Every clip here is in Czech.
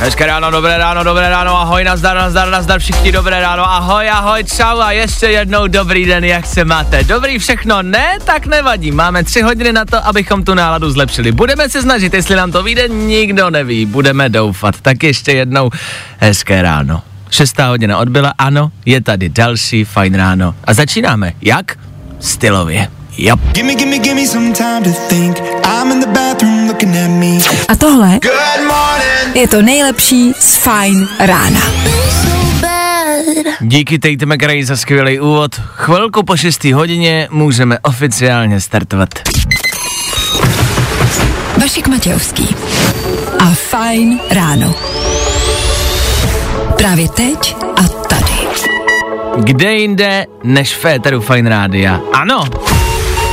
Hezké ráno, dobré ráno, dobré ráno, ahoj, nazdar, nazdar, nazdar, všichni dobré ráno, ahoj, ahoj, čau a ještě jednou dobrý den, jak se máte? Dobrý všechno, ne? Tak nevadí, máme tři hodiny na to, abychom tu náladu zlepšili. Budeme se snažit, jestli nám to vyjde, nikdo neví, budeme doufat. Tak ještě jednou hezké ráno. Šestá hodina odbyla, ano, je tady další fajn ráno. A začínáme, jak? Stylově. Jo. Gimme, gimme, gimme some time to think. I'm in the bathroom looking at me. A tohle Good morning. je to nejlepší z Fine rána. Díky Tate McRae za skvělý úvod. Chvilku po 6. hodině můžeme oficiálně startovat. Vašek Matějovský a Fine ráno. Právě teď a tady. Kde jinde než v Féteru Fine Rádia? Ano,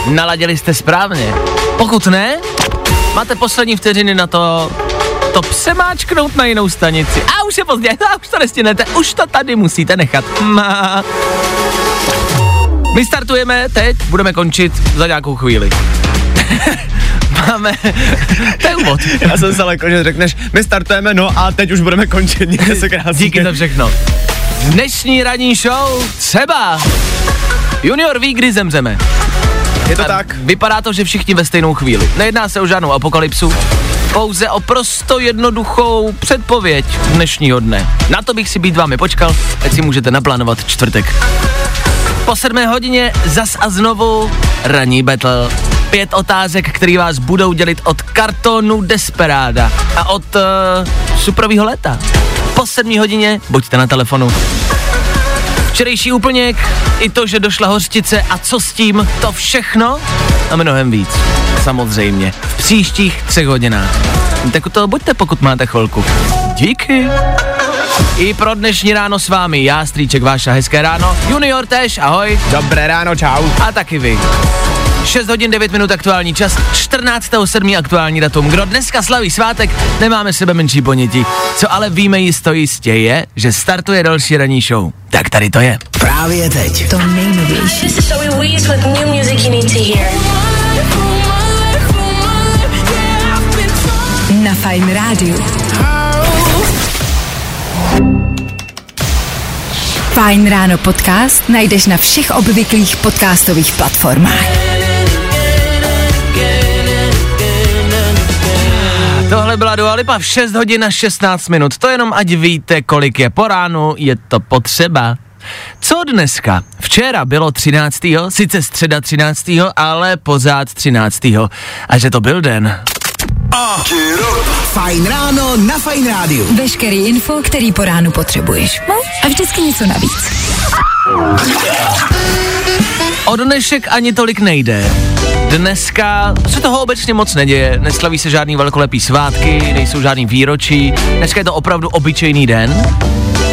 naladili jste správně. Pokud ne, máte poslední vteřiny na to to přemáčknout na jinou stanici. A už je pozdě, a už to nestihnete, už to tady musíte nechat. Ma. My startujeme teď, budeme končit za nějakou chvíli. Máme, to je úvod. Já jsem se jako, že řekneš, my startujeme, no a teď už budeme končit, mějte se krásně. Díky za všechno. Dnešní ranní show třeba Junior ví, kdy zemřeme. Je to tak. Vypadá to, že všichni ve stejnou chvíli. Nejedná se o žádnou apokalypsu, pouze o prosto jednoduchou předpověď dnešního dne. Na to bych si být vámi počkal, ať si můžete naplánovat čtvrtek. Po sedmé hodině zas a znovu ranní battle. Pět otázek, které vás budou dělit od kartonu Desperada a od uh, suprovýho leta. Po sedmé hodině buďte na telefonu. Včerejší úplněk, i to, že došla hořčice a co s tím, to všechno a mnohem víc. Samozřejmě. V příštích třech hodinách. Tak to buďte, pokud máte chvilku. Díky. I pro dnešní ráno s vámi, já, Strýček Váša, hezké ráno. Junior tež, ahoj. Dobré ráno, čau. A taky vy. 6 hodin 9 minut aktuální čas, 14.7. aktuální datum. Kdo dneska slaví svátek, nemáme sebe menší ponětí. Co ale víme jisto jistě je, že startuje další ranní show. Tak tady to je. Právě teď. To nejnovější na Fine Radio. Fine Ráno podcast najdeš na všech obvyklých podcastových platformách. Tohle byla Dua Lipa v 6 hodin a 16 minut. To jenom ať víte, kolik je po ránu, je to potřeba. Co dneska? Včera bylo 13. sice středa 13. ale pořád 13. A že to byl den. Fajn ráno na Fajn rádiu. Veškerý info, který po ránu potřebuješ. No a vždycky něco navíc. O dnešek ani tolik nejde. Dneska se toho obecně moc neděje, neslaví se žádný velkolepý svátky, nejsou žádný výročí, dneska je to opravdu obyčejný den,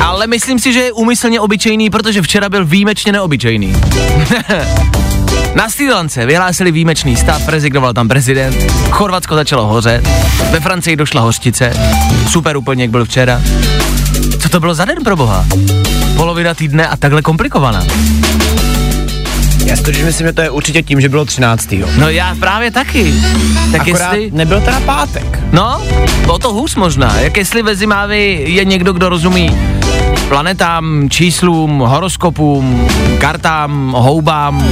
ale myslím si, že je úmyslně obyčejný, protože včera byl výjimečně neobyčejný. Na Sri Lance vyhlásili výjimečný stav, rezignoval tam prezident, Chorvatsko začalo hořet, ve Francii došla hořtice, super úplněk byl včera. Co to bylo za den pro boha? Polovina týdne a takhle komplikovaná. Já si myslím, že to je určitě tím, že bylo 13. No já právě taky. Tak Akorát jestli... nebyl teda pátek. No, o to hůř možná. Jak jestli ve Zimávi je někdo, kdo rozumí planetám, číslům, horoskopům, kartám, houbám,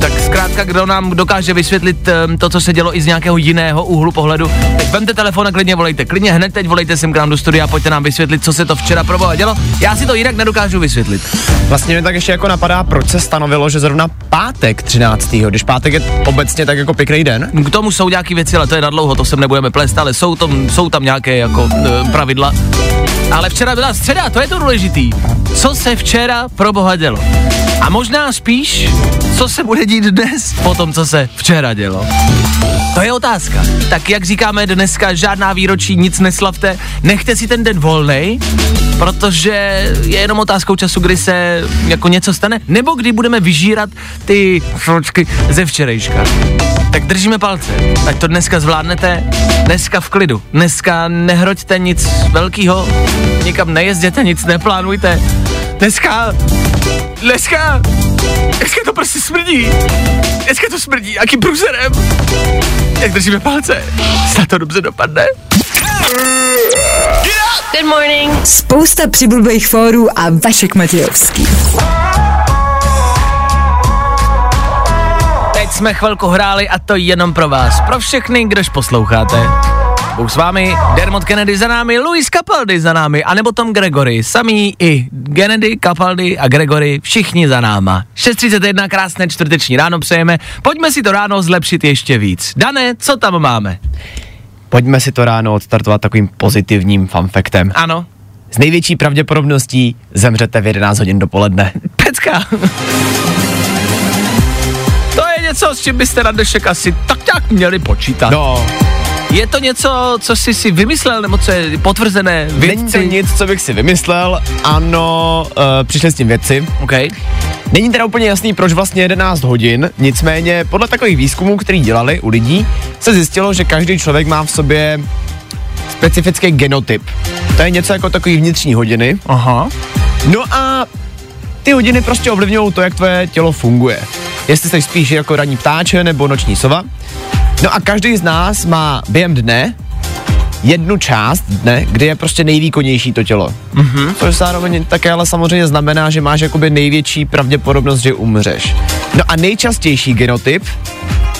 tak zkrátka, kdo nám dokáže vysvětlit um, to, co se dělo i z nějakého jiného úhlu pohledu, tak vemte telefon a klidně volejte. Klidně hned teď volejte sem k nám do studia a pojďte nám vysvětlit, co se to včera pro boha dělo. Já si to jinak nedokážu vysvětlit. Vlastně mi tak ještě jako napadá, proč se stanovilo, že zrovna pátek 13. Když pátek je obecně tak jako pěkný den. K tomu jsou nějaké věci, ale to je na dlouho, to sem nebudeme plést, ale jsou tam, jsou tam nějaké jako e, pravidla. Ale včera byla středa, to je to důležitý. Co se včera pro boha dělo? A možná spíš, co se bude dít dnes po tom, co se včera dělo. To je otázka. Tak jak říkáme dneska, žádná výročí, nic neslavte, nechte si ten den volnej, protože je jenom otázkou času, kdy se jako něco stane, nebo kdy budeme vyžírat ty fročky ze včerejška. Tak držíme palce, ať to dneska zvládnete, dneska v klidu, dneska nehroďte nic velkého, nikam nejezděte, nic neplánujte, dneska, dneska, dneska to prostě smrdí, dneska to smrdí, jaký průzerem, jak držíme palce, snad to dobře dopadne. Good morning. Spousta přibulbých fórů a Vašek Matějovský. Teď jsme chvilku hráli a to jenom pro vás, pro všechny, kdož posloucháte. Bůh s vámi, Dermot Kennedy za námi, Luis Capaldi za námi, anebo Tom Gregory, samý i Kennedy, Capaldi a Gregory, všichni za náma. 6.31, krásné čtvrteční ráno přejeme, pojďme si to ráno zlepšit ještě víc. Dané, co tam máme? Pojďme si to ráno odstartovat takovým pozitivním fanfaktem. Ano, S největší pravděpodobností zemřete v 11 hodin dopoledne. pecka. To je něco, s čím byste na dnešek asi tak nějak měli počítat. No, Je to něco, co jsi si vymyslel, nebo co je potvrzené není to vědci? nic, co bych si vymyslel, ano, uh, přišli s tím věci. OK. Není teda úplně jasný, proč vlastně 11 hodin, nicméně podle takových výzkumů, který dělali u lidí, se zjistilo, že každý člověk má v sobě specifický genotyp. To je něco jako takový vnitřní hodiny. Aha. No a ty hodiny prostě ovlivňují to, jak tvoje tělo funguje. Jestli jsi spíš jako ranní ptáče nebo noční sova. No a každý z nás má během dne jednu část dne, kdy je prostě nejvýkonnější to tělo. Mm-hmm. Což zároveň také ale samozřejmě znamená, že máš jakoby největší pravděpodobnost, že umřeš. No a nejčastější genotyp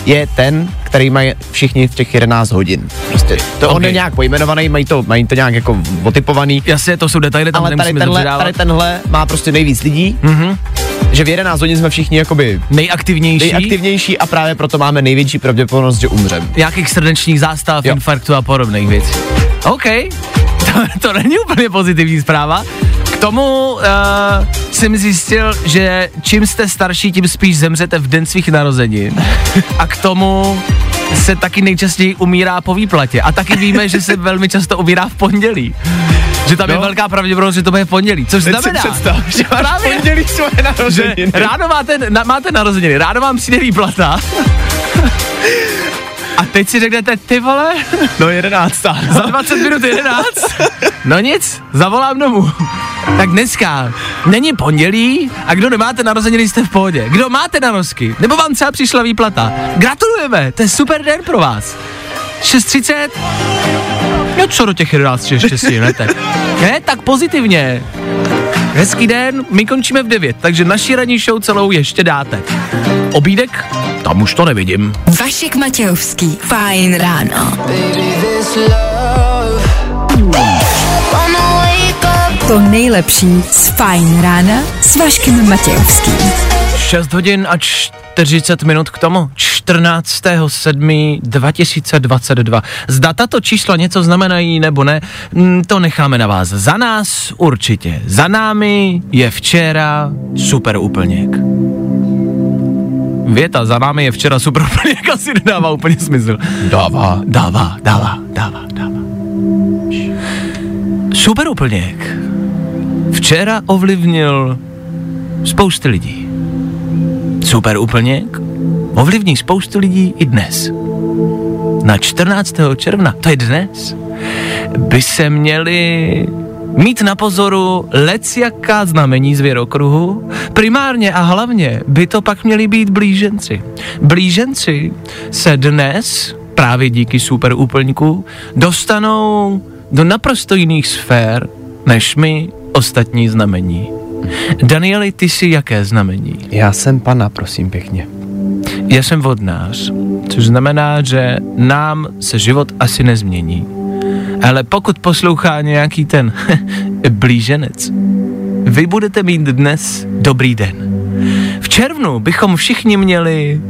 je ten, který mají všichni v těch 11 hodin. Prostě to okay. on je nějak pojmenovaný, mají to, mají to nějak jako otypovaný, Jasně, to jsou detaily, tam ale tady tenhle, tady tenhle má prostě nejvíc lidí, mm-hmm. Že v 11 hodin jsme všichni jakoby Nejaktivnější. nejaktivnější a právě proto máme největší pravděpodobnost, že umřem. Nějakých srdečních zástav, Jo. infarktu a podobných věcí. OK, to, to není úplně pozitivní zpráva. K tomu uh, jsem zjistil, že čím jste starší, tím spíš zemřete v den svých narozenin. A k tomu se taky nejčastěji umírá po výplatě. A taky víme, že se velmi často umírá v pondělí. Že tam je No. velká pravděpodobnost, že to bude v pondělí. Což znamená, že máš Právě. pondělí svoje že narozeniny. ráno máte, na, máte narozeniny, ráno vám přijde výplata. A teď si řeknete, ty vole, No 11. za 20 minut 11. No nic, zavolám domů. Tak dneska není pondělí a kdo nemáte narozeniny, jste v pohodě. Kdo máte narozky, nebo vám třeba přišla výplata, gratulujeme, to je super den pro vás. 6.30, no co do těch 11 ještě si jdete. Ne, tak pozitivně. Hezký den, my končíme v 9, takže naši ranní show celou ještě dáte. Obídek? Tam už to nevidím. Vašek Matějovský. Fajn ráno. To nejlepší z Fajn rána s Vaškem Matějovským. 6 hodin a 40 minut k tomu. 14.7.2022. Zda tato čísla něco znamenají nebo ne, mm, to necháme na vás. Za nás určitě. Za námi je včera super úplněk. Věta, za námi je včera super úplněk, asi nedává úplně smysl. Dává. Dává, dává, dává, dává. Super úplněk. Včera ovlivnil spousty lidí. Super úplněk ovlivní spoustu lidí i dnes. Na 14. června, to je dnes, by se měli mít na pozoru lec jaká znamení zvěrokruhu, primárně a hlavně by to pak měli být blíženci. Blíženci se dnes, právě díky super úplňku, dostanou do naprosto jiných sfér, než my ostatní znamení. Danieli, ty jsi jaké znamení? Já jsem pana, prosím pěkně. Já jsem vodnář, což znamená, že nám se život asi nezmění. Ale pokud poslouchá nějaký ten blíženec, vy budete mít dnes dobrý den. V červnu bychom všichni měli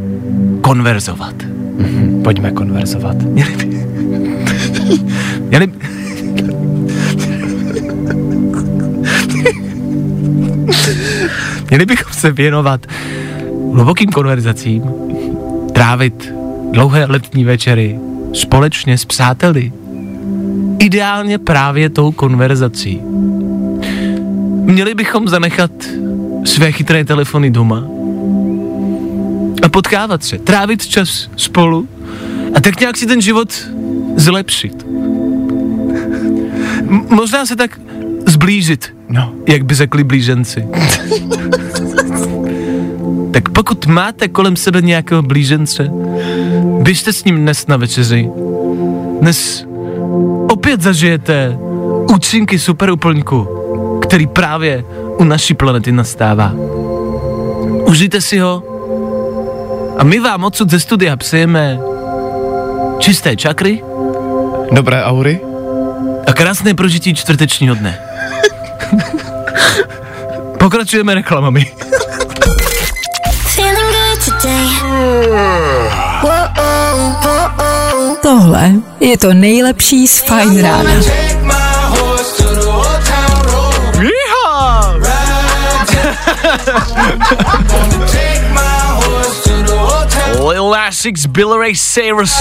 konverzovat. Pojďme konverzovat. Měli by... Měli by... Měli bychom se věnovat hlubokým konverzacím, trávit dlouhé letní večery společně s přáteli. Ideálně právě tou konverzací. Měli bychom zanechat své chytré telefony doma a potkávat se, trávit čas spolu a tak nějak si ten život zlepšit. M- možná se tak zblížit, No. jak by řekli blíženci. tak pokud máte kolem sebe nějakého blížence, běžte s ním dnes na večeři. Dnes opět zažijete účinky superúplňku, který právě u naší planety nastává. Užijte si ho a my vám odsud ze studia přejeme čisté čakry Dobré aury? a krásné prožití čtvrtečního dne. Pokračujeme reklamami. Tohle je to nejlepší z Fine Rána. Lil Nas X, Bill Ray Cyrus.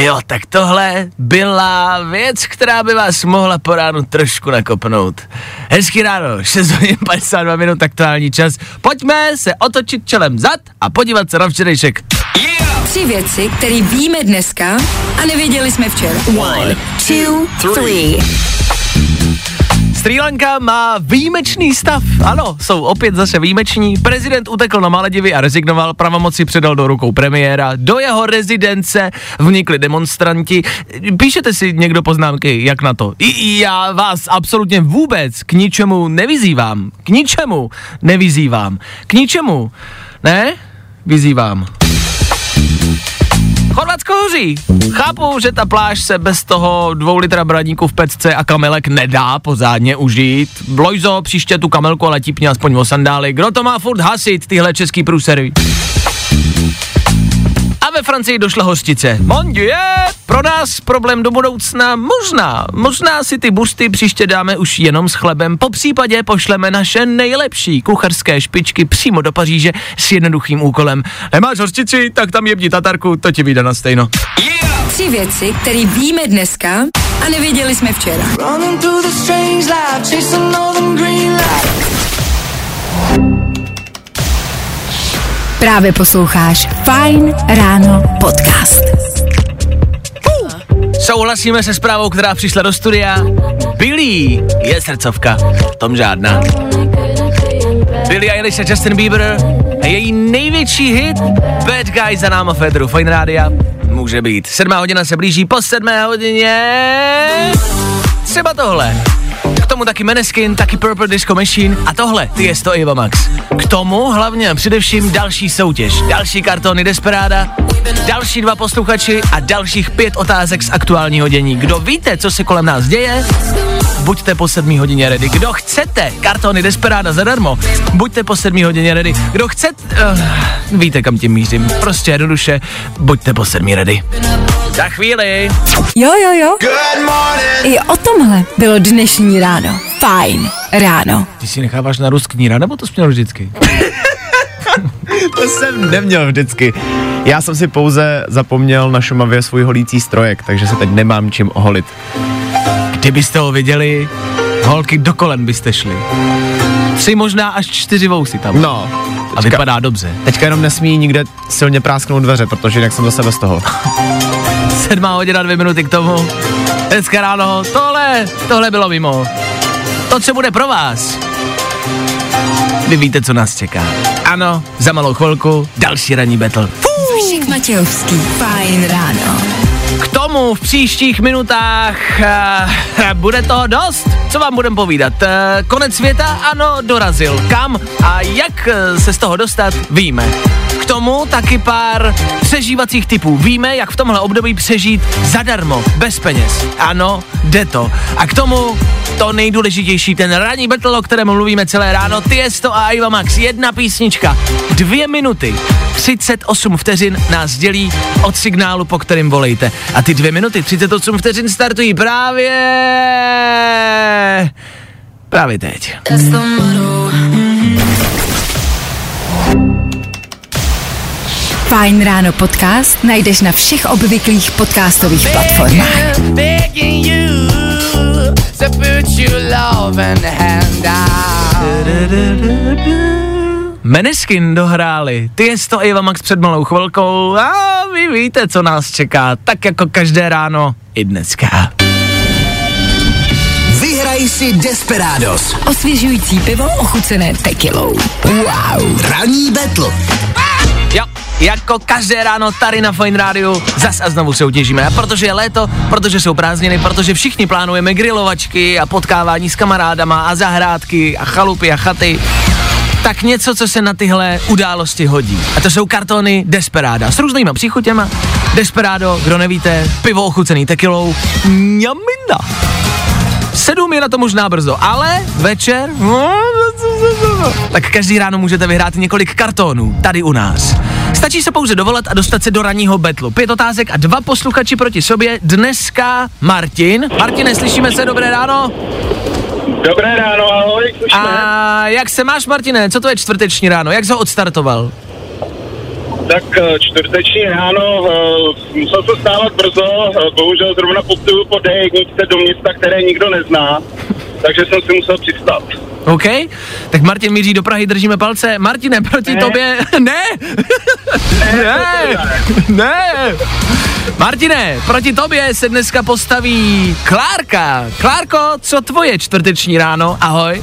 Jo, tak tohle byla věc, která by vás mohla po ránu trošku nakopnout. Hezký ráno, 6 hodin 52 minut aktuální čas. Pojďme se otočit čelem zad a podívat se na včerejšek. Tři věci, které víme dneska a nevěděli jsme včera. One, two, three. Sri Lanka má výjimečný stav. Ano, jsou opět zase výjimeční. Prezident utekl na Maledivy a rezignoval, pravomoci předal do rukou premiéra. Do jeho rezidence vnikli demonstranti. Píšete si někdo poznámky, jak na to? I já vás absolutně vůbec k ničemu nevyzývám. K ničemu nevyzývám. K ničemu. Ne? Vyzývám. Chorvatsko hoří. Chápu, že ta pláž se bez toho dvou litra braníku v pecce a kamelek nedá pořádně užít. Lojzo, příště tu kamelku ale típni aspoň o sandály. Kdo to má furt hasit, tyhle český průsery? A ve Francii došla hostice. Mon Dieu, pro nás problém do budoucna možná. Možná si ty buřty příště dáme už jenom s chlebem. Po případě pošleme naše nejlepší kucharské špičky přímo do Paříže s jednoduchým úkolem. Nemáš hostici, tak tam jebni tatarku, to ti vyjde na stejno. Tři věci, které víme dneska a nevěděli jsme včera. Právě posloucháš Fine Ráno podcast. Souhlasíme se zprávou, která přišla do studia. Billy je srdcovka, tom žádná. Billy Eilish a Justin Bieber a její největší hit Bad Guy za náma Fedru. Fine Rádia může být. Sedmá hodina se blíží po sedmé hodině. Třeba tohle. K tomu taky Meneskin, taky Purple Disco Machine a tohle, je to Eva Max. K tomu hlavně a především další soutěž, další kartony Desperada, další dva posluchači a dalších pět otázek z aktuálního dění. Kdo víte, co se kolem nás děje, buďte po sedmí hodině ready. Kdo chcete kartony Desperada zadarmo, buďte po sedmí hodině ready. Kdo chcete, uh, víte kam tím mířím, prostě jednoduše, buďte po sedmí ready. Za chvíli. Jo, jo, jo. I o tomhle bylo dnešní ráno. Fajn ráno. Ty si necháváš na ruský ráno, nebo to jsi měl vždycky? To jsem neměl vždycky. Já jsem si pouze zapomněl na Šumavě svůj holící strojek, takže se teď nemám čím oholit. Kdybyste ho viděli, holky do kolen byste šli. Tři možná až čtyři vousy tam. No, a vypadá dobře. teďka jenom nesmí nikde silně prásknout dveře, protože jinak jsem zase bez toho. Sedmá hodina, dvě minuty k tomu. Dneska ráno, tohle, tohle bylo mimo. To, co bude pro vás. Vy víte, co nás čeká. Ano, za malou chvilku další ranní battle. Vašek Matějovský. Fajn ráno. K tomu v příštích minutách uh, bude to dost. Co vám budem povídat? Uh, konec světa? Ano, dorazil. Kam a jak uh, se z toho dostat? Víme. K tomu taky pár přežívacích typů. Víme, jak v tomhle období přežít zadarmo, bez peněz. Ano, jde to. A k tomu to nejdůležitější, ten ranní battle, o kterém mluvíme celé ráno, Tiesto a Iva Max, jedna písnička, dvě minuty, 38 vteřin nás dělí od signálu, po kterým volejte. A ty dvě minuty, 38 vteřin startují právě právě teď. Fajn ráno podcast najdeš na všech obvyklých podcastových platformách. Meneskin dohráli, ty je to Eva Max před malou chvilkou a vy víte, co nás čeká, tak jako každé ráno i dneska. Vyhraj si Desperados. Osvěžující pivo ochucené tekilou. Wow. Ranní betl. Jako každé ráno tady na Fine Radio zas a znovu soutěžíme. A protože je léto, protože jsou prázdniny, protože všichni plánujeme grilovačky a potkávání s kamarádama a zahrádky a chalupy a chaty, tak něco, co se na tyhle události hodí. A to jsou kartony Desperada s různýma příchutěma. Desperado, kdo nevíte, pivo ochucený tekilou, mňamina. Sedm je na to možná brzo, ale večer, tak každý ráno můžete vyhrát několik kartonů tady u nás. Stačí se pouze dovolat a dostat se do ranního betlu. Pět otázek a dva posluchači proti sobě. Dneska Martin. Martine, slyšíme se, dobré ráno. Dobré ráno, ahoj, slyšíme. A jak se máš, Martine? Co to je čtvrteční ráno? Jak jsi ho odstartoval? Tak eh, čtvrteční ráno, uh, musel se stávat brzo, uh, bohužel zrovna potřebuji po D1 do města, které nikdo nezná, takže jsem si musel přistat. OK? Tak Martin míří do Prahy, držíme palce. Martine, proti Ne. tobě... Ne! ne! Ne! Martine, proti tobě se dneska postaví Klárka. Klárko, co tvoje čtvrteční ráno? Ahoj.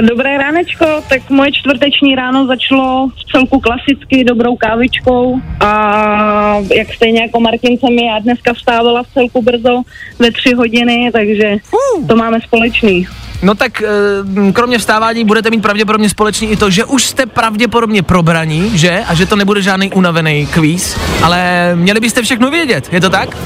Dobré ránečko, tak moje čtvrteční ráno začalo v celku klasicky dobrou kávičkou a jak stejně jako Martin jsem já dneska vstávala v celku brzo ve tři hodiny, takže to máme společný. No tak eh, kromě vstávání budete mít pravděpodobně společný i to, že už jste pravděpodobně probraní, že? A že to nebude žádný unavený kvíz, ale měli byste všechno vědět, je to tak?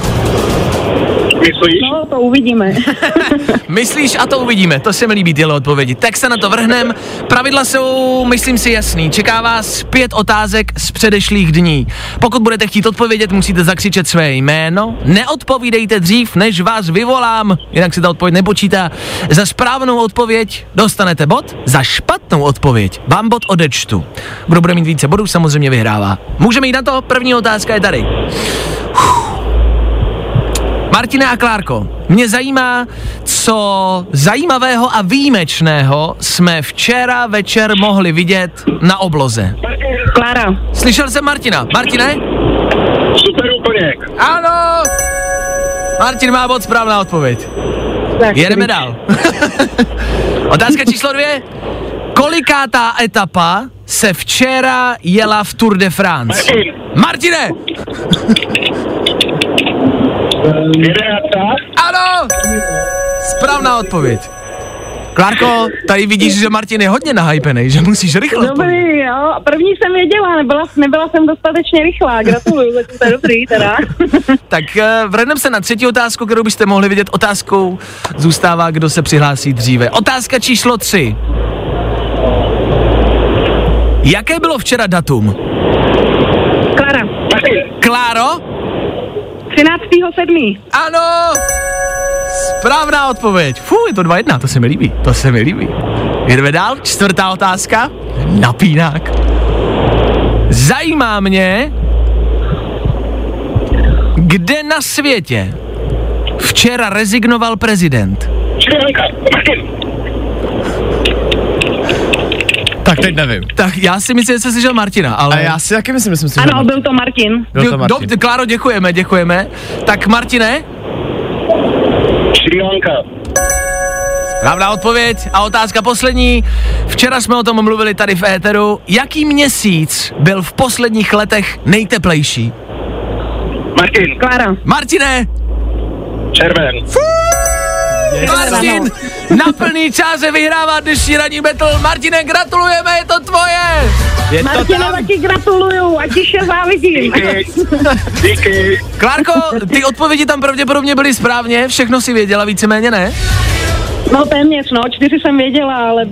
Myslíš? No, to uvidíme. Myslíš a to uvidíme, to se mi líbí tyhle odpovědi. Tak se na to vrhnem. Pravidla jsou, myslím si, jasný. Čeká vás pět otázek z předešlých dní. Pokud budete chtít odpovědět, musíte zakřičet své jméno. Neodpovídejte dřív, než vás vyvolám, jinak se ta odpověď nepočítá. Za správnou odpověď dostanete bod, za špatnou odpověď vám bod odečtu. Kdo bude mít více bodů, samozřejmě vyhrává. Můžeme jít na to? První otázka je tady. Martina a Klárko, mě zajímá, co zajímavého a výjimečného jsme včera večer mohli vidět na obloze. Klára, Slyšel jsem Martina. Martine? Super úplněk. Ano! Martin má bod, správná odpověď. tak Jedeme dál. Otázka číslo dvě. Kolikátá etapa se včera jela v Tour de France? Martin. Martine! Jedenáctá. Ano! Správná odpověď. Klárko, tady vidíš, že Martin je hodně nahypený, že musíš rychle odpovědět. Dobrý, jo. První jsem věděla, nebyla, nebyla jsem dostatečně rychlá. Gratuluju, zatím to je dobrý teda. Tak uh, vrhneme se na třetí otázku, kterou byste mohli vidět. Otázkou zůstává, kdo se přihlásí dříve. Otázka číslo tři. Jaké bylo včera datum? Klára. Kláro? 13.7. Ano! Správná odpověď. Fú, je to 2-1, to se mi líbí, to se mi líbí. Jdeme dál, čtvrtá otázka. Napínák. Zajímá mě, kde na světě včera rezignoval prezident. Tak teď nevím. Tak já si myslím, že jsi slyšel Martina, ale... A já si taky myslím, myslím si, že Ano, Martin. byl to Martin. Byl to Martin. do, Kláro, děkujeme, děkujeme. Tak Martine, Sri Lanka. Správná odpověď a otázka poslední. Včera jsme o tom mluvili tady v éteru. Jaký měsíc byl v posledních letech nejteplejší? Martin. Klára, Martine! Červen. Martin na plný čáře vyhrává dnešní ranní battle. Martine, gratulujeme, je! Je to Martina tam. taky gratuluju a tiše závidím. Díky. Díky. Klárko, ty odpovědi tam pravděpodobně byly správně, všechno si věděla víceméně, ne? No téměř, no, čtyři jsem věděla, ale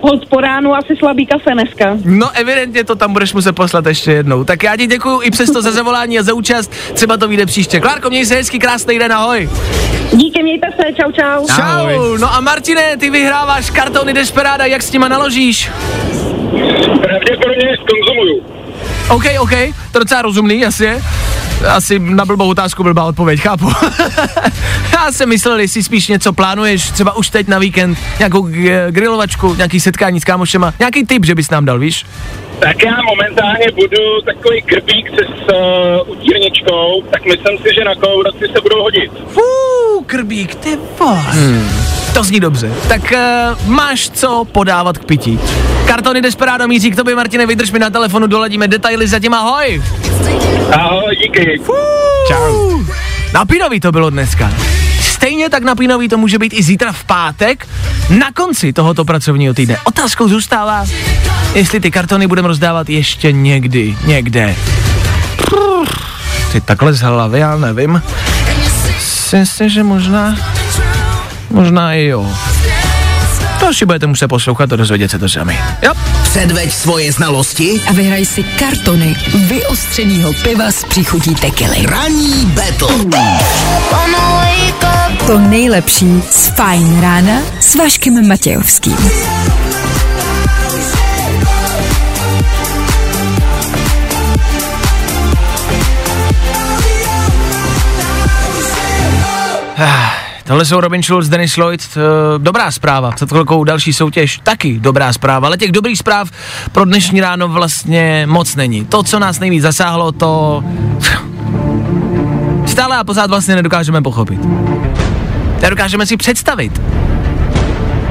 hod po ránu asi slabý kafe dneska. No evidentně to tam budeš muset poslat ještě jednou. Tak já ti děkuji i přesto za zavolání a za účast. Třeba to vyjde příště. Klárko, měj se hezky, krásný den, ahoj. Díky, mějte se, čau, čau. Čau. No a Martine, ty vyhráváš kartony Desperada, jak s nima naložíš? Pravděpodobně je skonzumuju. OK, OK, to docela rozumný, jasně. Asi na blbou otázku blbá odpověď, chápu. Já jsem myslel, jestli spíš něco plánuješ, třeba už teď na víkend, nějakou grilovačku, nějaký setkání s kámošema, nějaký tip, že bys nám dal, víš? Tak já momentálně budu takový krbík se s uh, utírničkou, tak myslím si, že na kolouraci se budou hodit. Fú, krbík, ty vole. Hmm. To zní dobře. Tak uh, máš co podávat k pití. Kartony Desperado míří k tobě, Martine, vydrž mi na telefonu, doladíme detaily, zatím ahoj. Ahoj, díky. Čau. Napínový to bylo dneska. Stejně tak napínový to může být i zítra v pátek, na konci tohoto pracovního týdne. Otázkou zůstává, jestli ty kartony budeme rozdávat ještě někdy, někde. Ty takhle z hlavy, já nevím. Myslím si, že možná, možná i jo. To si budete muset poslouchat a dozvědět se to sami. Jo. Předveď svoje znalosti. A vyhraj si kartony vyostřenýho piva s příchutí tekily. Ranní battle. To nejlepší z Fajn rána s Vaškem Matějovským. Tohle jsou Robin Schulz, Dennis Lloyd, t, dobrá zpráva. Před chvilkou další soutěž, taky dobrá zpráva, ale těch dobrých zpráv pro dnešní ráno vlastně moc není. To, co nás nejvíc zasáhlo, to stále a pořád vlastně nedokážeme pochopit. Nedokážeme si představit,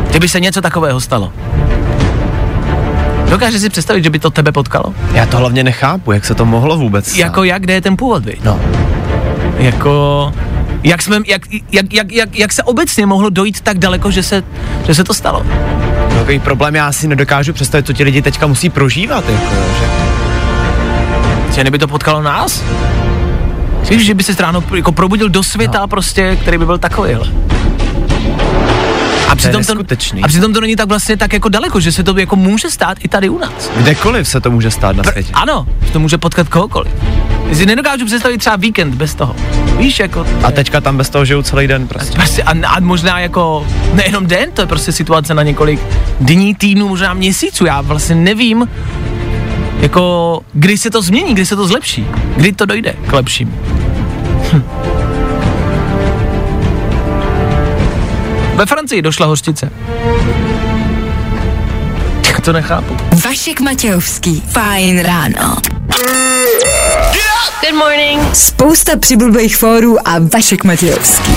kdyby se něco takového stalo. Dokáže si představit, že by to tebe potkalo? Já to hlavně nechápu, jak se to mohlo vůbec stát. Jako jak, kde je ten původ, vy? No. Jako, jak, jsme, jak, jak, jak, jak, jak se obecně mohlo dojít tak daleko, že se, že se to stalo? Takový problém já si nedokážu představit, co ti lidi teďka musí prožívat, jako, že? Že neby to potkalo nás? Víš, že by se ráno jako probudil do světa no. prostě, který by byl takovýhle. A přitom, to, a přitom to není tak vlastně tak jako daleko, že se to jako může stát i tady u nás. Kdekoliv se to může stát na světě. Ano, že to může potkat kohokoliv. Já si nedokážu představit třeba víkend bez toho. Víš, jako... A teďka tam bez toho žijou celý den prostě. Prostě a, a možná jako nejenom den, to je prostě situace na několik dní, týdnů, možná měsíců. Já vlastně nevím, jako kdy se to změní, kdy se to zlepší, kdy to dojde k lepším. Hm. Ve Francii došla hořčice. Já to nechápu. Vašek Matějovský. Fajn ráno. Good morning. Spousta přibulbých fórů a Vašek Matějovský.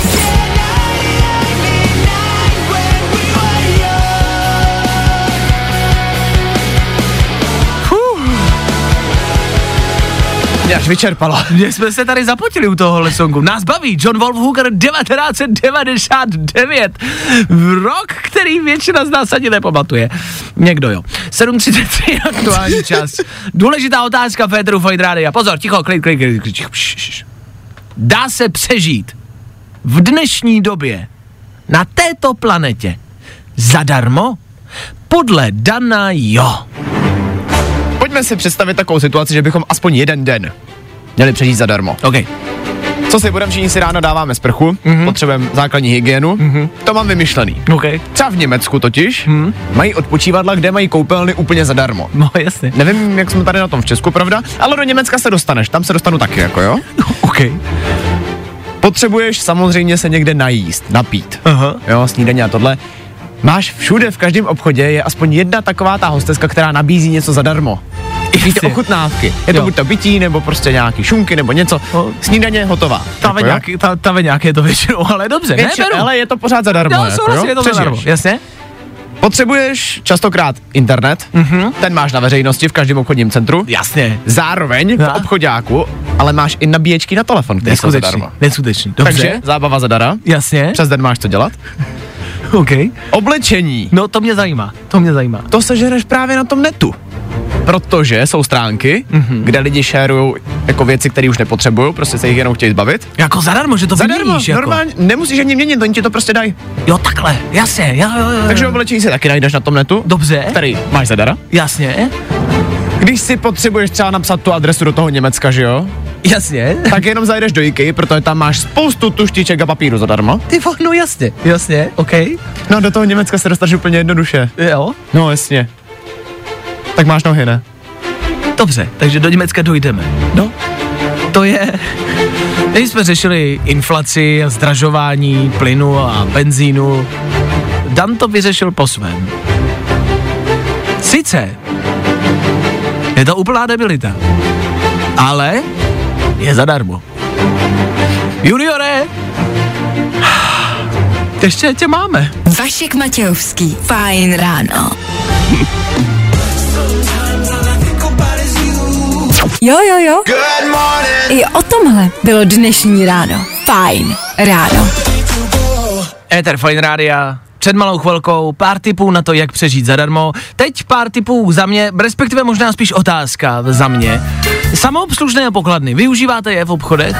Mě až vyčerpalo. Že jsme se tady zapotili u tohohle songu. Nás baví John Wolfhooker 1999. Rok, který většina z nás ani nepamatuje. Někdo jo. 7.33 aktuální čas. Důležitá otázka Féteru Fight Rádia. Pozor, ticho, klid, klid, klid, klid. Dá se přežít v dnešní době na této planetě zadarmo? Podle Dana jo. Pojďme si představit takovou situaci, že bychom aspoň jeden den měli přežít zadarmo. OK. Co si budeme všichni si ráno dáváme sprchu, mm-hmm. potřebujeme základní hygienu, mm-hmm. to mám vymyšlený. OK. Třeba v Německu totiž mm. mají odpočívadla, kde mají koupelny úplně zadarmo. No jasně. Nevím, jak jsme tady na tom v Česku, pravda? Ale do Německa se dostaneš, tam se dostanu taky, jako jo? OK. Potřebuješ samozřejmě se někde najíst, napít. Aha. Jo, snídaně a tohle. Máš všude, v každém obchodě je aspoň jedna taková ta hosteska, která nabízí něco zadarmo. Ty Jasně. ochutnávky. Je to Jo. buď to bytí, nebo prostě nějaký šunky, nebo něco. No. Snídaně hotová. Ta Jako jo? ta, nějaký je to většinou, ale dobře, Větši- ne, ale je to pořád zadarmo. Jo, jako, souhlasím, je to Přežiješ. zadarmo, jasně? Potřebuješ častokrát internet, mm-hmm. ten máš na veřejnosti v každém obchodním centru. Jasně. Zároveň v obchodáku, ale máš i nabíječky na telefon, které jsou zadarmo. neskutečný, dobře. Takže zábava zadara. Jasně, Přes den máš co dělat. OK. Oblečení. No to mě zajímá, to mě zajímá. To sežereš právě na tom netu. Protože jsou stránky, mm-hmm. kde lidi šerují jako věci, které už nepotřebují, prostě se jich jenom chtějí zbavit. Jako zadarmo, že to Zadarmo, vyměníš, jako. normálně, nemusíš ani měnit, oni ti to prostě dají. Jo, takhle, jasně, jo, jo, jo. Takže oblečení si taky najdeš na tom netu. Dobře. Který máš zadara. Jasně, Když si potřebuješ třeba napsat tu adresu do toho Německa, že jo? jasně. Tak jenom zajdeš do IKEA, protože tam máš spoustu tuštiček a papíru zadarmo. Ty no jasně, jasně, OK. No do toho Německa se dostaneš úplně jednoduše. Jo, No jasně. Tak máš nohy, ne? dobře, takže do Německa dojdeme. No. To je... Teď jsme řešili inflaci a zdražování plynu a benzínu. Dan to vyřešil po svém. Sice je to úplná debilita, ale je zadarmo. Juniore, ještě tě máme. Vašek Matějovský. Fajn ráno. Jo, jo, jo. Good morning. I o tomhle bylo dnešní ráno. Fajn ráno. Ether Fine Rádia, před malou chvilkou pár tipů na to, jak přežít zadarmo. Teď pár tipů za mě, respektive možná spíš otázka za mě. Samoobslužné pokladny, využíváte je v obchodech?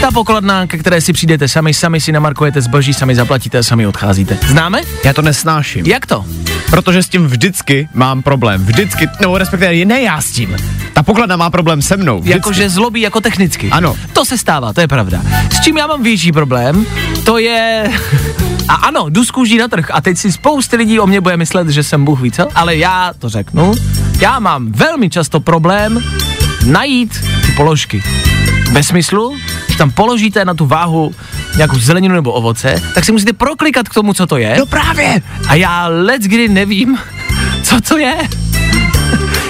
Ta pokladna, ke které si přijdete sami, sami si namarkujete zboží, sami zaplatíte a sami odcházíte. Známe? Já to nesnáším. Jak to? Protože s tím vždycky mám problém. Vždycky, no respektive ne já s tím. Ta pokladna má problém se mnou. Jakože zlobí jako technicky. Ano. To se stává, to je pravda. S čím já mám větší problém, to je... A ano, jdu z kůží na trh a teď si spousty lidí o mě bude myslet, že jsem Bůh ví co, ale já to řeknu. Já mám velmi často problém najít ty položky. Ve smyslu, že tam položíte na tu váhu nějakou zeleninu nebo ovoce, tak si musíte proklikat k tomu, co to je. No právě. A já let kdy nevím, co to je.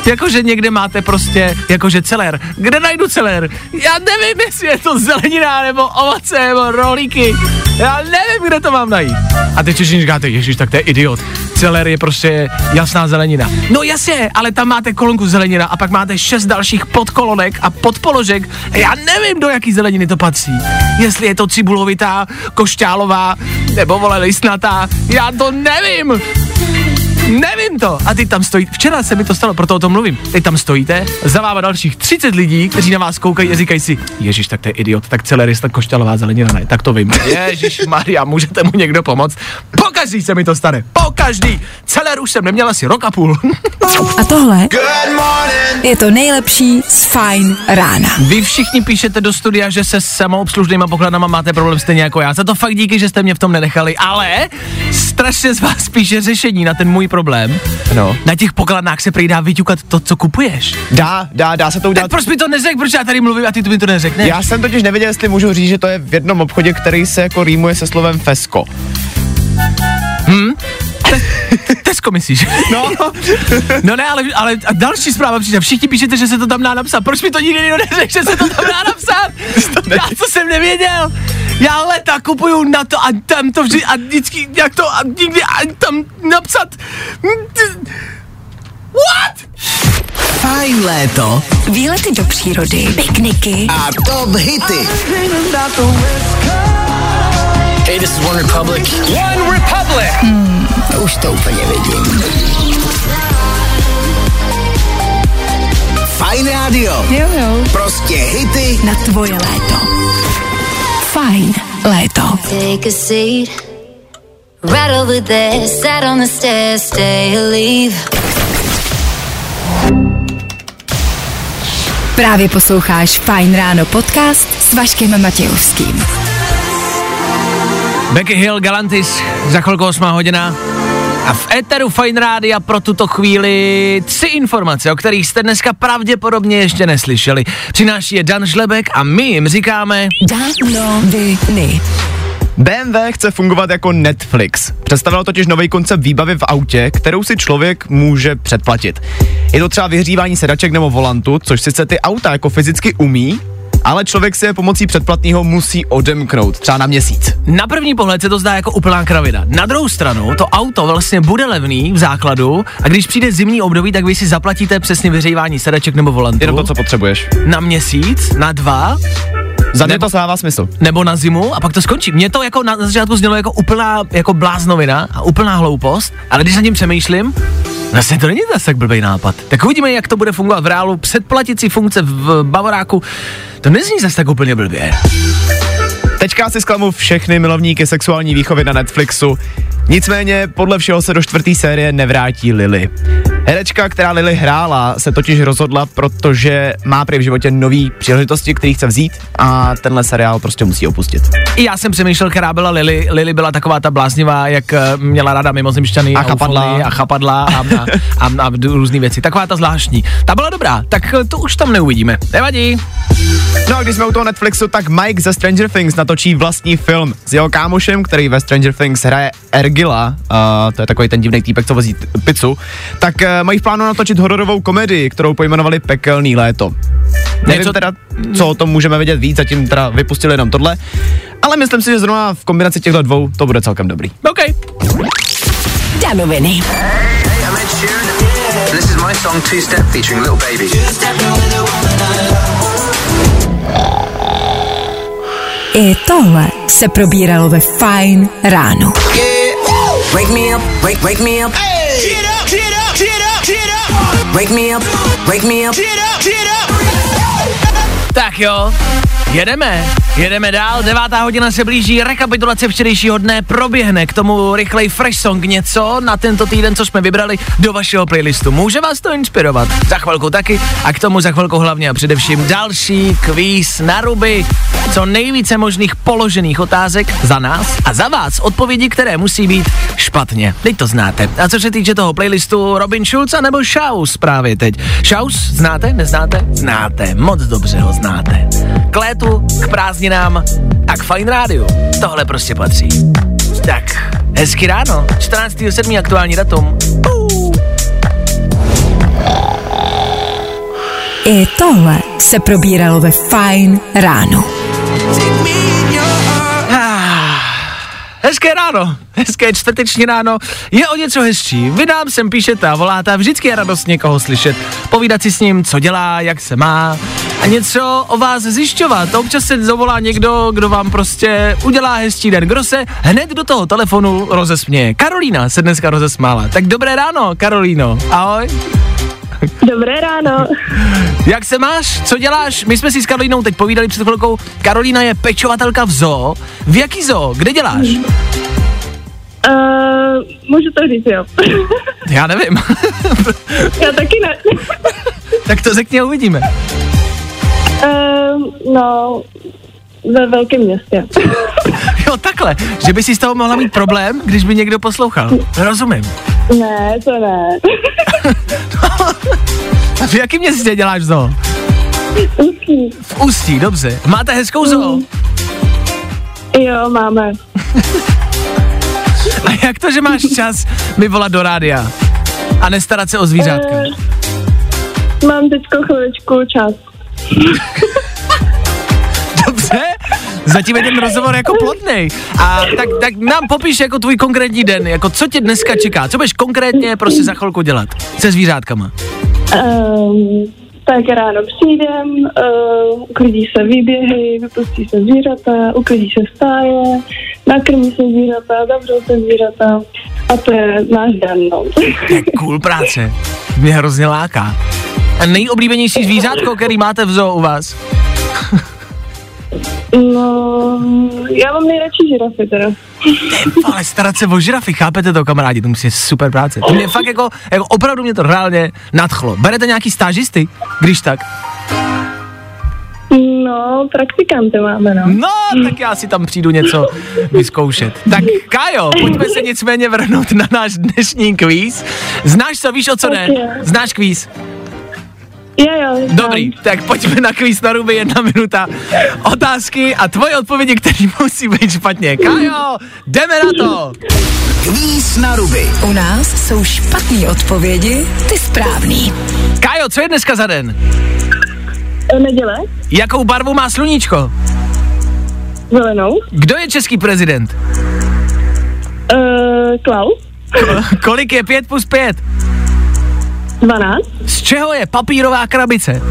Jakože někde máte prostě, jakože celer. Kde najdu celer? Já nevím, jestli je to zelenina, nebo ovoce, nebo rolíky. Já nevím, kde to mám najít. A teď všichni říkáte, ježiš, tak to je idiot. Celer je prostě jasná zelenina. No jasně, ale tam máte kolonku zelenina a pak máte šest dalších podkolonek a podpoložek. A já nevím, do jaký zeleniny to patří. Jestli je to cibulovitá, košťálová, nebo vole listnatá. Já to nevím. Nevím to. A ty tam stojí. Včera se mi to stalo, proto o tom mluvím. Teď tam stojíte, za váma dalších 30 lidí, kteří na vás koukají a říkají si, Ježíš, tak to je idiot, tak celerista košťalová zelenina, ne, tak to vím. Ježíš Maria, můžete mu někdo pomoct? Pokaždý se mi to stane, pokaždý. Celer už jsem neměl asi rok a půl. A tohle je to nejlepší z Fajn rána. Vy všichni píšete do studia, že se s samoobslužnýma pokladnama máte problém stejně jako já. Za to fakt díky, že jste mě v tom nenechali, ale strašně z vás píše řešení na ten můj problém. No. Na těch pokladnách se prý dá vyťukat to, co kupuješ. Dá, dá, dá se to udělat. Tak proč mi to neřek, proč já tady mluvím a ty tu mi to neřekneš? Já jsem totiž nevěděl, jestli můžu říct, že to je v jednom obchodě, který se jako rýmuje se slovem fesko. Tesko myslíš? No, No ne, ale, ale a další zpráva přijde. Všichni píšete, že se to tam dá napsat. Proč mi to nikdy nikdo neřekl, že se to tam dá napsat? Já to jsem nevěděl. Já leta kupuju na to a tam to vždy a vždycky jak to a nikdy a tam napsat. What? Fajn léto Výlety do přírody, pikniky a top hity. Hey, this is One Republic. One Republic. už to úplně vidím. Fajn rádio. Jo, jo. Prostě hity Na tvoje léto. Fajn léto. Take a seat. Right over there, sat on the stairs, stay or leave. Právě posloucháš Fajn ráno podcast s Vaškem Matějovským. Becky Hill, Galantis, za chvilku 8 hodina. A v Eteru Fine Rádia pro tuto chvíli tři informace, o kterých jste dneska pravděpodobně ještě neslyšeli. Přináší je Dan Žlebek a my jim říkáme... BMW chce fungovat jako Netflix. Představilo totiž nový koncept výbavy v autě, kterou si člověk může předplatit. Je to třeba vyhřívání sedaček nebo volantu, což sice ty auta jako fyzicky umí, ale člověk si je pomocí předplatného musí odemknout, třeba na měsíc. Na první pohled se to zdá jako úplná kravina. Na druhou stranu, to auto vlastně bude levný v základu a když přijde zimní období, tak vy si zaplatíte přesně vyhřívání sedaček nebo volantu. Jenom to, co potřebuješ. Na měsíc, na dva, Za mě to dává smysl. nebo na zimu a pak to skončí. Mně to jako na, na začátku znělo jako úplná jako bláznovina a úplná hloupost, ale když nad tím přemýšlím, Vlastně to není zase tak blbý nápad. Tak uvidíme, jak to bude fungovat v reálu. Předplaticí funkce v Bavoráku, to nezní zase tak úplně blbě. Teďka si zklamu všechny milovníky sexuální výchovy na Netflixu. Nicméně podle všeho se do čtvrté série nevrátí Lily. Herečka, která Lily hrála, se totiž rozhodla, protože má prý v životě nový příležitosti, který chce vzít a tenhle seriál prostě musí opustit. I já jsem přemýšlel, která byla Lily. Lily byla taková ta bláznivá, jak eh, měla ráda mimozemšťany A chapadla. a chapadla a, a, a, a různé věci. Taková ta zvláštní. Ta byla dobrá, tak eh, to už tam neuvidíme. Nevadí. No a když jsme u toho Netflixu, tak Mike ze Stranger Things natočí vlastní film s jeho kámošem, který ve Stranger Things hraje Ergila, uh, to je takový ten divný týpek, co vozí pizzu, tak uh, mají v plánu natočit hororovou komedii, kterou pojmenovali Pekelný léto. Nevím Něco- teda, co o tom můžeme vědět víc, zatím teda vypustili jenom tohle, ale myslím si, že zrovna v kombinaci těchto dvou to bude celkem dobrý. OK. Danoviny. I'm Ed Sheeran. This is my song Two Step featuring Little Baby. I tohle se probíralo ve Fine ráno. Wake me up, wake, wake me up. Wake me up, wake me up. Tak jo, jedeme, jedeme dál, devátá hodina se blíží, rekapitulace včerejšího dne proběhne, k tomu rychlej fresh song něco na tento týden, co jsme vybrali do vašeho playlistu. Může vás to inspirovat, za chvilku taky a k tomu za chvilku hlavně a především další kvíz na ruby, co nejvíce možných položených otázek za nás a za vás odpovědi, které musí být špatně. Teď to znáte. A co se týče toho playlistu Robin Schulz nebo Shaus právě teď. Shaus znáte, neznáte? Znáte, moc dobře ho znáte. K létu, k prázdninám a k Fine Rádiu. Tohle prostě patří. Tak, hezky ráno, 14.7. aktuální datum. Uh. I tohle se probíralo ve Fine ráno. Hezké ráno, hezké čtvrteční ráno, je o něco hezčí. Vy nám sem píšete a voláte a vždycky je radost někoho slyšet, povídat si s ním, co dělá, jak se má a něco o vás zjišťovat. Občas se zavolá někdo, kdo vám prostě udělá hezčí den. Kdo se hned do toho telefonu rozesměje. Karolína se dneska rozesmála. Tak dobré ráno, Karolíno. Ahoj. Dobré ráno. Jak se máš? Co děláš? My jsme si s Karolínou teď povídali před chvilkou. Karolína je pečovatelka v zoo. V jaký zoo? Kde děláš? Uh, můžu to říct, jo. Já nevím. Já taky ne. tak to řekni a uvidíme. Uh, no, ve velkém městě. Jo, takhle, že by si z toho mohla mít problém, když by někdo poslouchal. Rozumím. ne, to ne. A v jakém městě děláš zoo? Ústí. V Ústí, dobře. Máte hezkou zoo? Jo, máme. A jak to, že máš čas mi volat do rádia? A nestarat se o zvířátka? Uh, mám teďko chviličku čas. Dobře, zatím je ten rozhovor jako plodnej. A tak, tak nám popiš jako tvůj konkrétní den, jako co tě dneska čeká, co budeš konkrétně prostě za chvilku dělat se zvířátkama. Um, tak ráno přijdem, uh, uklidí se výběhy, vypustí se zvířata, uklidí se stáje, nakrmí se zvířata, zavřou se zvířata a to je náš den, no. Cool práce, mě hrozně láká. A nejoblíbenější zvířátko, který máte v zoo u vás? No, já mám nejradši žirafy teda. Ale starat se o žirafy, chápete to, kamarádi, to musí super práce. To mě fakt jako, jako opravdu mě to reálně nadchlo. Berete nějaký stážisty, když tak? No, praktikanty máme, no. No, tak já si tam přijdu něco vyzkoušet. Tak Kajo, pojďme se nicméně vrhnout na náš dnešní kvíz. Znáš co, víš o co jde? Znáš kvíz? Jo, jo. Dobrý, tak pojďme na kvíz na ruby jedna minuta. Otázky a tvoje odpovědi, které musí být špatně. Kajo, jdeme na to! Kvíz na ruby. U nás jsou špatné odpovědi, ty správný. Kajo, co je dneska za den? E, Neděle? Jakou barvu má sluníčko? Zelenou? Kdo je český prezident? Uh, Klaus? Kolik je 5 plus 5? 12? Z čeho je papírová krabice?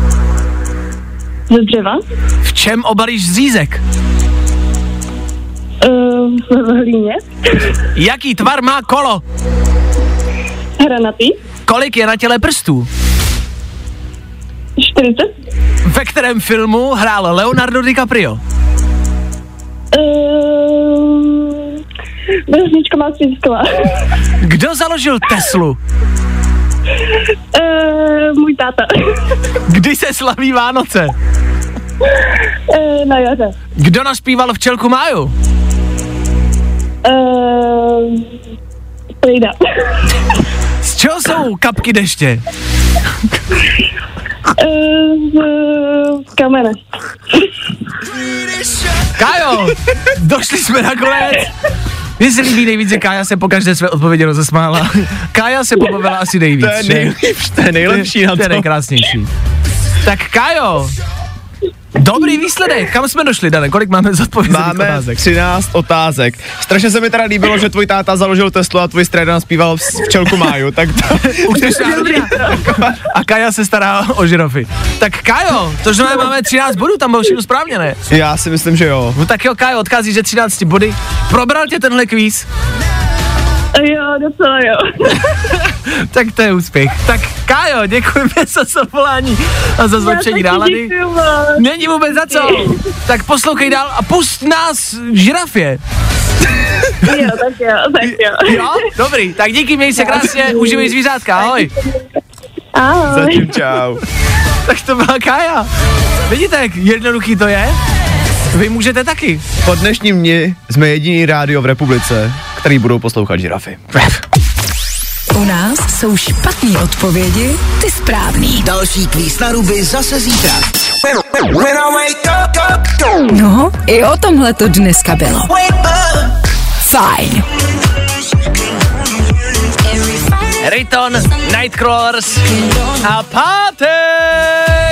Ze dřeva? V čem obalíš zřízek? Uh, v hlíně? Jaký tvar má kolo? Hranatý? Kolik je na těle prstů? 40. Ve kterém filmu hrál Leonardo DiCaprio? Uh, Věznička má střízková. Kdo založil Teslu? Uh, můj táta. Kdy se slaví Vánoce? uh, na jaře. Kdo naspíval včelku Máju? Uh, Frida. Z čeho jsou kapky deště? Uh, z kamene. Kájo, došli jsme nakonec. Mně se líbí nejvíc, že Kája se po každé své odpovědi rozesmála. Kája se pobavila asi nejvíc. To je nejlepší, to je nejlepší na To je to. nejkrásnější. Tak Kájo, dobrý výsledek. Kam jsme došli, Dane? Kolik máme zodpovězených Máme otázek? 13 otázek. Strašně se mi teda líbilo, že tvůj táta založil Teslu a tvůj strejda naspíval v včelku Máju, tak to, Už to A Kaja se stará o žirofy. Tak Kajo, to znamená, máme 13 bodů, tam bylo všechno správně, ne? já si myslím, že jo. No tak jo, Kajo, odchází, že 13 body. Probral tě tenhle kvíz? Jo, docela jo. Tak to je úspěch. Tak Kájo, děkujeme za zavolání a za zlepšení nálady. Není vůbec za co. Tak poslouchej dál a pust nás žirafě. Jo, tak jo, tak jo. Jo? Dobrý, tak díky, měj se krásně, uživej zvířátka, ahoj. Ahoj. Zatím čau. Tak to byla Kája. Vidíte, jak jednoduchý to je? Vy můžete taky. Po dnešním dni jsme jediný rádio v republice, který budou poslouchat žirafy. U nás jsou špatné odpovědi, ty správný. Další kvíz na ruby zase zítra. No, i o tomhle to dneska bylo. Fajn. Riton, Nightcrawlers a pátek.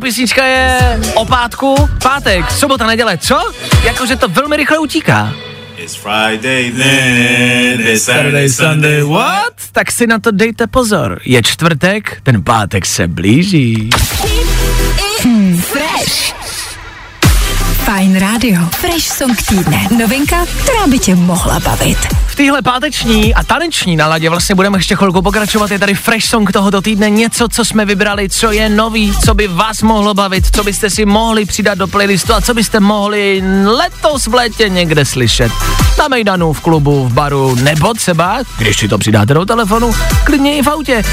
Tahle písnička je o pátku, pátek, sobota, neděle, co? Jakože to velmi rychle utíká. It's Friday then, it's Saturday, Sunday, what? What? Tak si na to dejte pozor. Je čtvrtek, ten pátek se blíží. Hmm, fresh. Fajn rádio. Fresh song týdne. Novinka, která by tě mohla bavit. V téhle páteční a taneční naladě vlastně budeme ještě chvilku pokračovat. Je tady fresh song tohoto týdne, něco, co jsme vybrali, co je nový, co by vás mohlo bavit, co byste si mohli přidat do playlistu a co byste mohli letos v létě někde slyšet. Na Mejdanu, v klubu, v baru, nebo třeba, když si to přidáte do telefonu, klidně i v autě.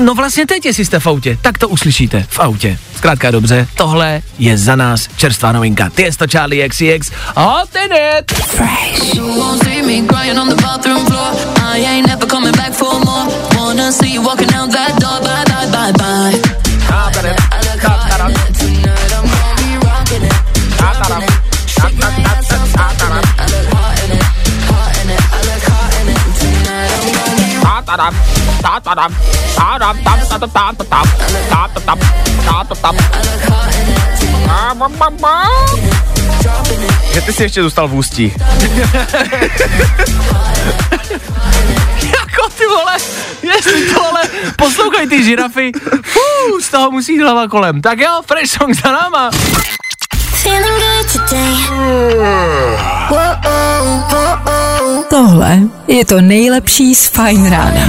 No vlastně teď, jestli jste v autě, tak to uslyšíte v autě. Zkrátka dobře, tohle je za nás čerstvá novinka. Ty je to Charlie XCX, Hot in it! Fresh. You won't see me crying on the bathroom floor. I ain't never coming back for more. Wanna see you walking out that door. Bye, bye, bye, bye. I look hot in it tonight. I'm gonna be rocking it, dropping it. Shake my ass up. I look hot in it, hot in it. I look hot in it tonight. I'm gonna be Že ty jsi ještě zůstal v ústí. jako ty vole, jestli tohle, poslouchaj ty žirafy, Fů, z toho musí hlava kolem. Tak jo, fresh song za náma. Tohle je to nejlepší z Fajn rána.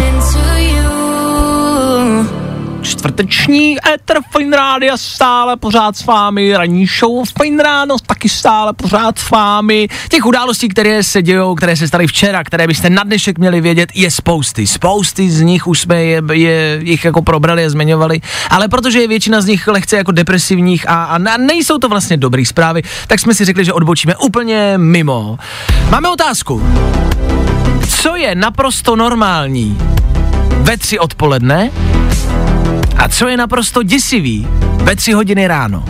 Čtvrteční Ether Fine Rádia stále pořád s vámi, ranní show Fine Ráno taky stále pořád s vámi. Těch událostí, které se dějou, které se staly včera, které byste na dnešek měli vědět, je spousty. Spousty z nich už jsme je, je, jich jako probrali a zmiňovali, ale protože je většina z nich lehce jako depresivních a, a ne- nejsou to vlastně dobré zprávy, tak jsme si řekli, že odbočíme úplně mimo. Máme otázku. Co je naprosto normální ve tři odpoledne a co je naprosto děsivý ve tři hodiny ráno?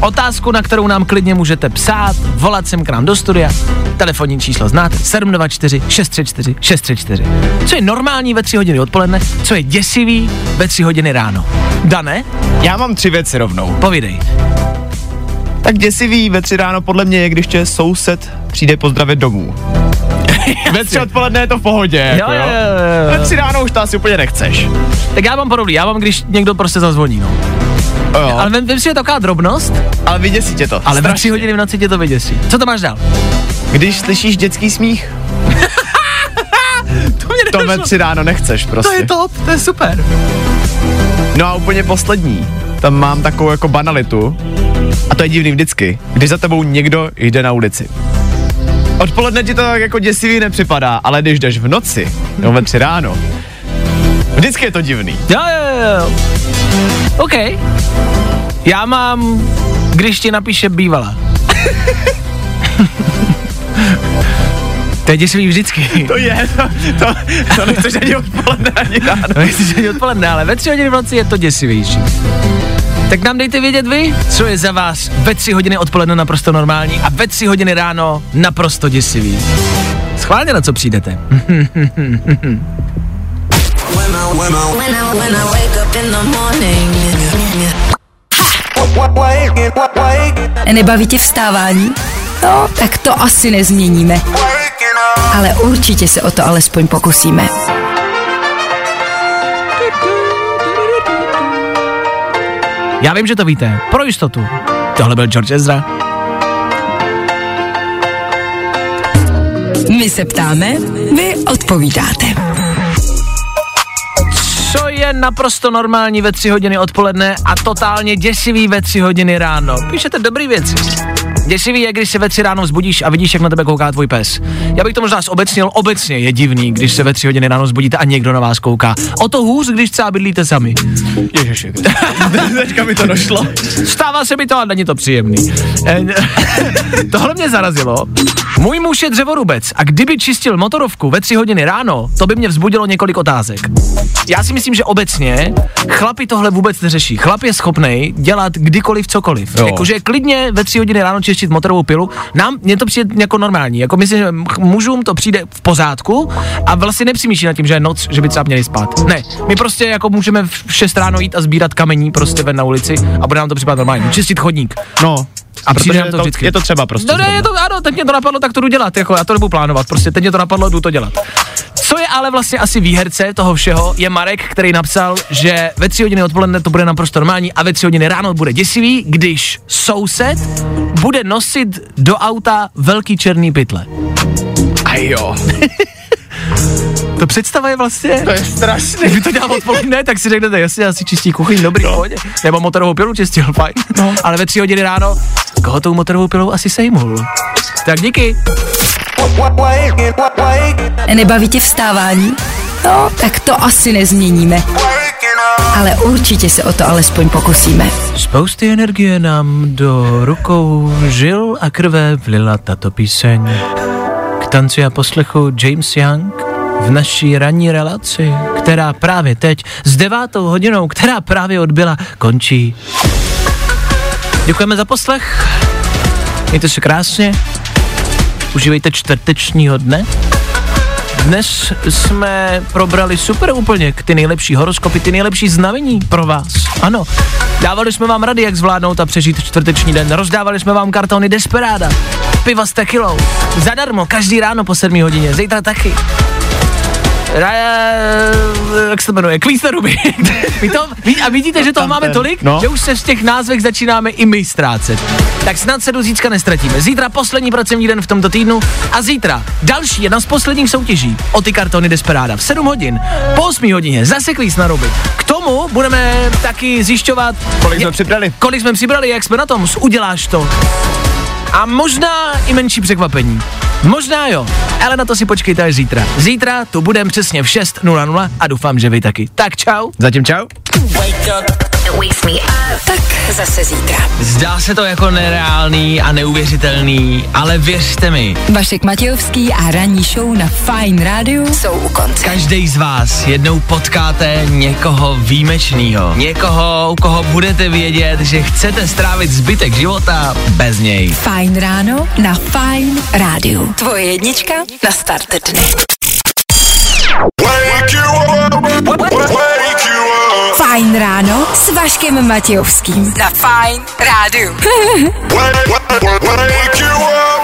Otázku, na kterou nám klidně můžete psát, volat sem k nám do studia. Telefonní číslo znáte 724 634 634. Co je normální ve tři hodiny odpoledne, co je děsivý ve tři hodiny ráno? Dané, Já mám tři věci rovnou. povídej. Tak děsivý ve tři ráno podle mě je, když tě soused přijde pozdravit domů. ve tři odpoledne je to v pohodě. Jo, Jako, jo, jo. jo, jo. Ve tři ráno už to asi úplně nechceš. Tak já mám podobný, já mám, když někdo prostě zazvoní, no. Jo. Ale vím, vím si, že je taková drobnost, Ale vyděsí tě to. ale ve tři hodiny v noci tě to vyděsí. Co to máš dál? Když slyšíš dětský smích, To mě to ve tři ráno nechceš prostě. To je top, to je super. No a úplně poslední. Tam mám takovou jako banalitu. A to je divný vždycky, když za tebou někdo jde na ulici. Odpoledne ti to tak jako děsivý nepřipadá, ale když jdeš v noci, nebo ve tři ráno, vždycky je to divný. Jo, jo, jo. OK. Já mám, když ti napíše bývala. to je děsivý vždycky. To je, to, to, to nechceš ani odpoledne, ani ráno. To nechci ani odpoledne, ale ve tři hodiny v noci je to děsivější. Tak nám dejte vědět vy, co je za vás ve tři hodiny odpoledne naprosto normální a ve tři hodiny ráno naprosto děsivý. Schválně na co přijdete. Nebaví tě vstávání? No, tak to asi nezměníme. Ale určitě se o to alespoň pokusíme. Já vím, že to víte, pro jistotu. Tohle byl George Ezra. My se ptáme, vy odpovídáte. Co je naprosto normální ve tři hodiny odpoledne a totálně děsivý ve tři hodiny ráno. Píšete dobrý věci. Děsivý je, když se ve tři ráno vzbudíš a vidíš, jak na tebe kouká tvůj pes. Já bych to možná zobecnil, obecně je divný, když se ve tři hodiny ráno vzbudíte a někdo na vás kouká. O to hůř, když třeba bydlíte sami. Ježiši, teďka mi to došlo. Stává se mi to a není to příjemný. Eh, Tohle mě zarazilo. Můj muž je dřevorubec a kdyby čistil motorovku ve tři hodiny ráno, to by mě vzbudilo několik otázek. Já si myslím, že obecně chlapi tohle vůbec neřeší. Chlap je schopný dělat kdykoliv cokoliv. Jakože klidně ve tři hodiny ráno čistit motorovou pilu, nám mně to přijde jako normální. Jako myslím, že mužům to přijde v pořádku a vlastně nepřemýšlí nad tím, že je noc, že by třeba měli spát. Ne, my prostě jako můžeme v 6 ráno jít a sbírat kamení prostě ven na ulici a bude nám to připadat normální. Čistit chodník. No, A přijde nám to to, vždycky. je to třeba prostě. No ne, je to, ano, teď mě to napadlo, tak to jdu dělat, jako já to nebudu plánovat, prostě teď mě to napadlo, jdu to dělat. Co je ale vlastně asi výherce toho všeho, je Marek, který napsal, že ve tři hodiny odpoledne to bude naprosto normální a ve tři hodiny ráno bude děsivý, když soused bude nosit do auta velký černý pytle. A jo. To představa je vlastně... To je strašný. Když by to dělal odpoledne, tak si řeknete, jasně, asi čistí kuchyň, dobrý, no. pohodě. Nebo motorovou pilu čistil, fajn. No. Ale ve tři hodiny ráno, koho tou motorovou pilou asi sejmul? Tak díky. Nebaví tě vstávání? No, tak to asi nezměníme. Ale určitě se o to alespoň pokusíme. Spousty energie nám do rukou žil a krve vlila tato píseň. Tanci a poslechu James Young v naší ranní relaci, která právě teď s devátou hodinou, která právě odbyla, končí. Děkujeme za poslech. Mějte se krásně. Užívejte čtvrtečního dne. Dnes jsme probrali super úplně ty nejlepší horoskopy, ty nejlepší znamení pro vás. Ano, dávali jsme vám rady, jak zvládnout a přežít čtvrteční den. Rozdávali jsme vám kartony Desperada, piva s tequilou, zadarmo, každý ráno po 7 hodině, zítra taky. Raja, jak se to jmenuje, kvíz na ruby. Vy to, ví, a vidíte, že toho máme tolik, no. že už se v těch názvech začínáme i my ztrácet. Tak snad se do zítřka nestratíme. Zítra poslední pracovní den v tomto týdnu a zítra další jedna z posledních soutěží o ty kartony Desperada v 7 hodin. Po 8 hodině zase kvíz na ruby. K tomu budeme taky zjišťovat, Kolik jsme přibrali? kolik jsme přibrali, jak jsme na tom, uděláš to. A možná i menší překvapení. Možná jo, ale na to si počkejte až zítra. Zítra tu budeme přesně v 6.00 a doufám, že vy taky. Tak čau. Zatím čau. Tak zase zítra. Zdá se to jako nereálný a neuvěřitelný, ale věřte mi, Vašek Matějovský a ranní show na Fine Radio jsou u konce. každý z vás jednou potkáte někoho výjimečného. Někoho, u koho budete vědět, že chcete strávit zbytek života bez něj. Fajn ráno na Fine Radio. Tvoje jednička na start dne. Fajn ráno s Vaškem Matějovským. Na Fine Radio. Wake you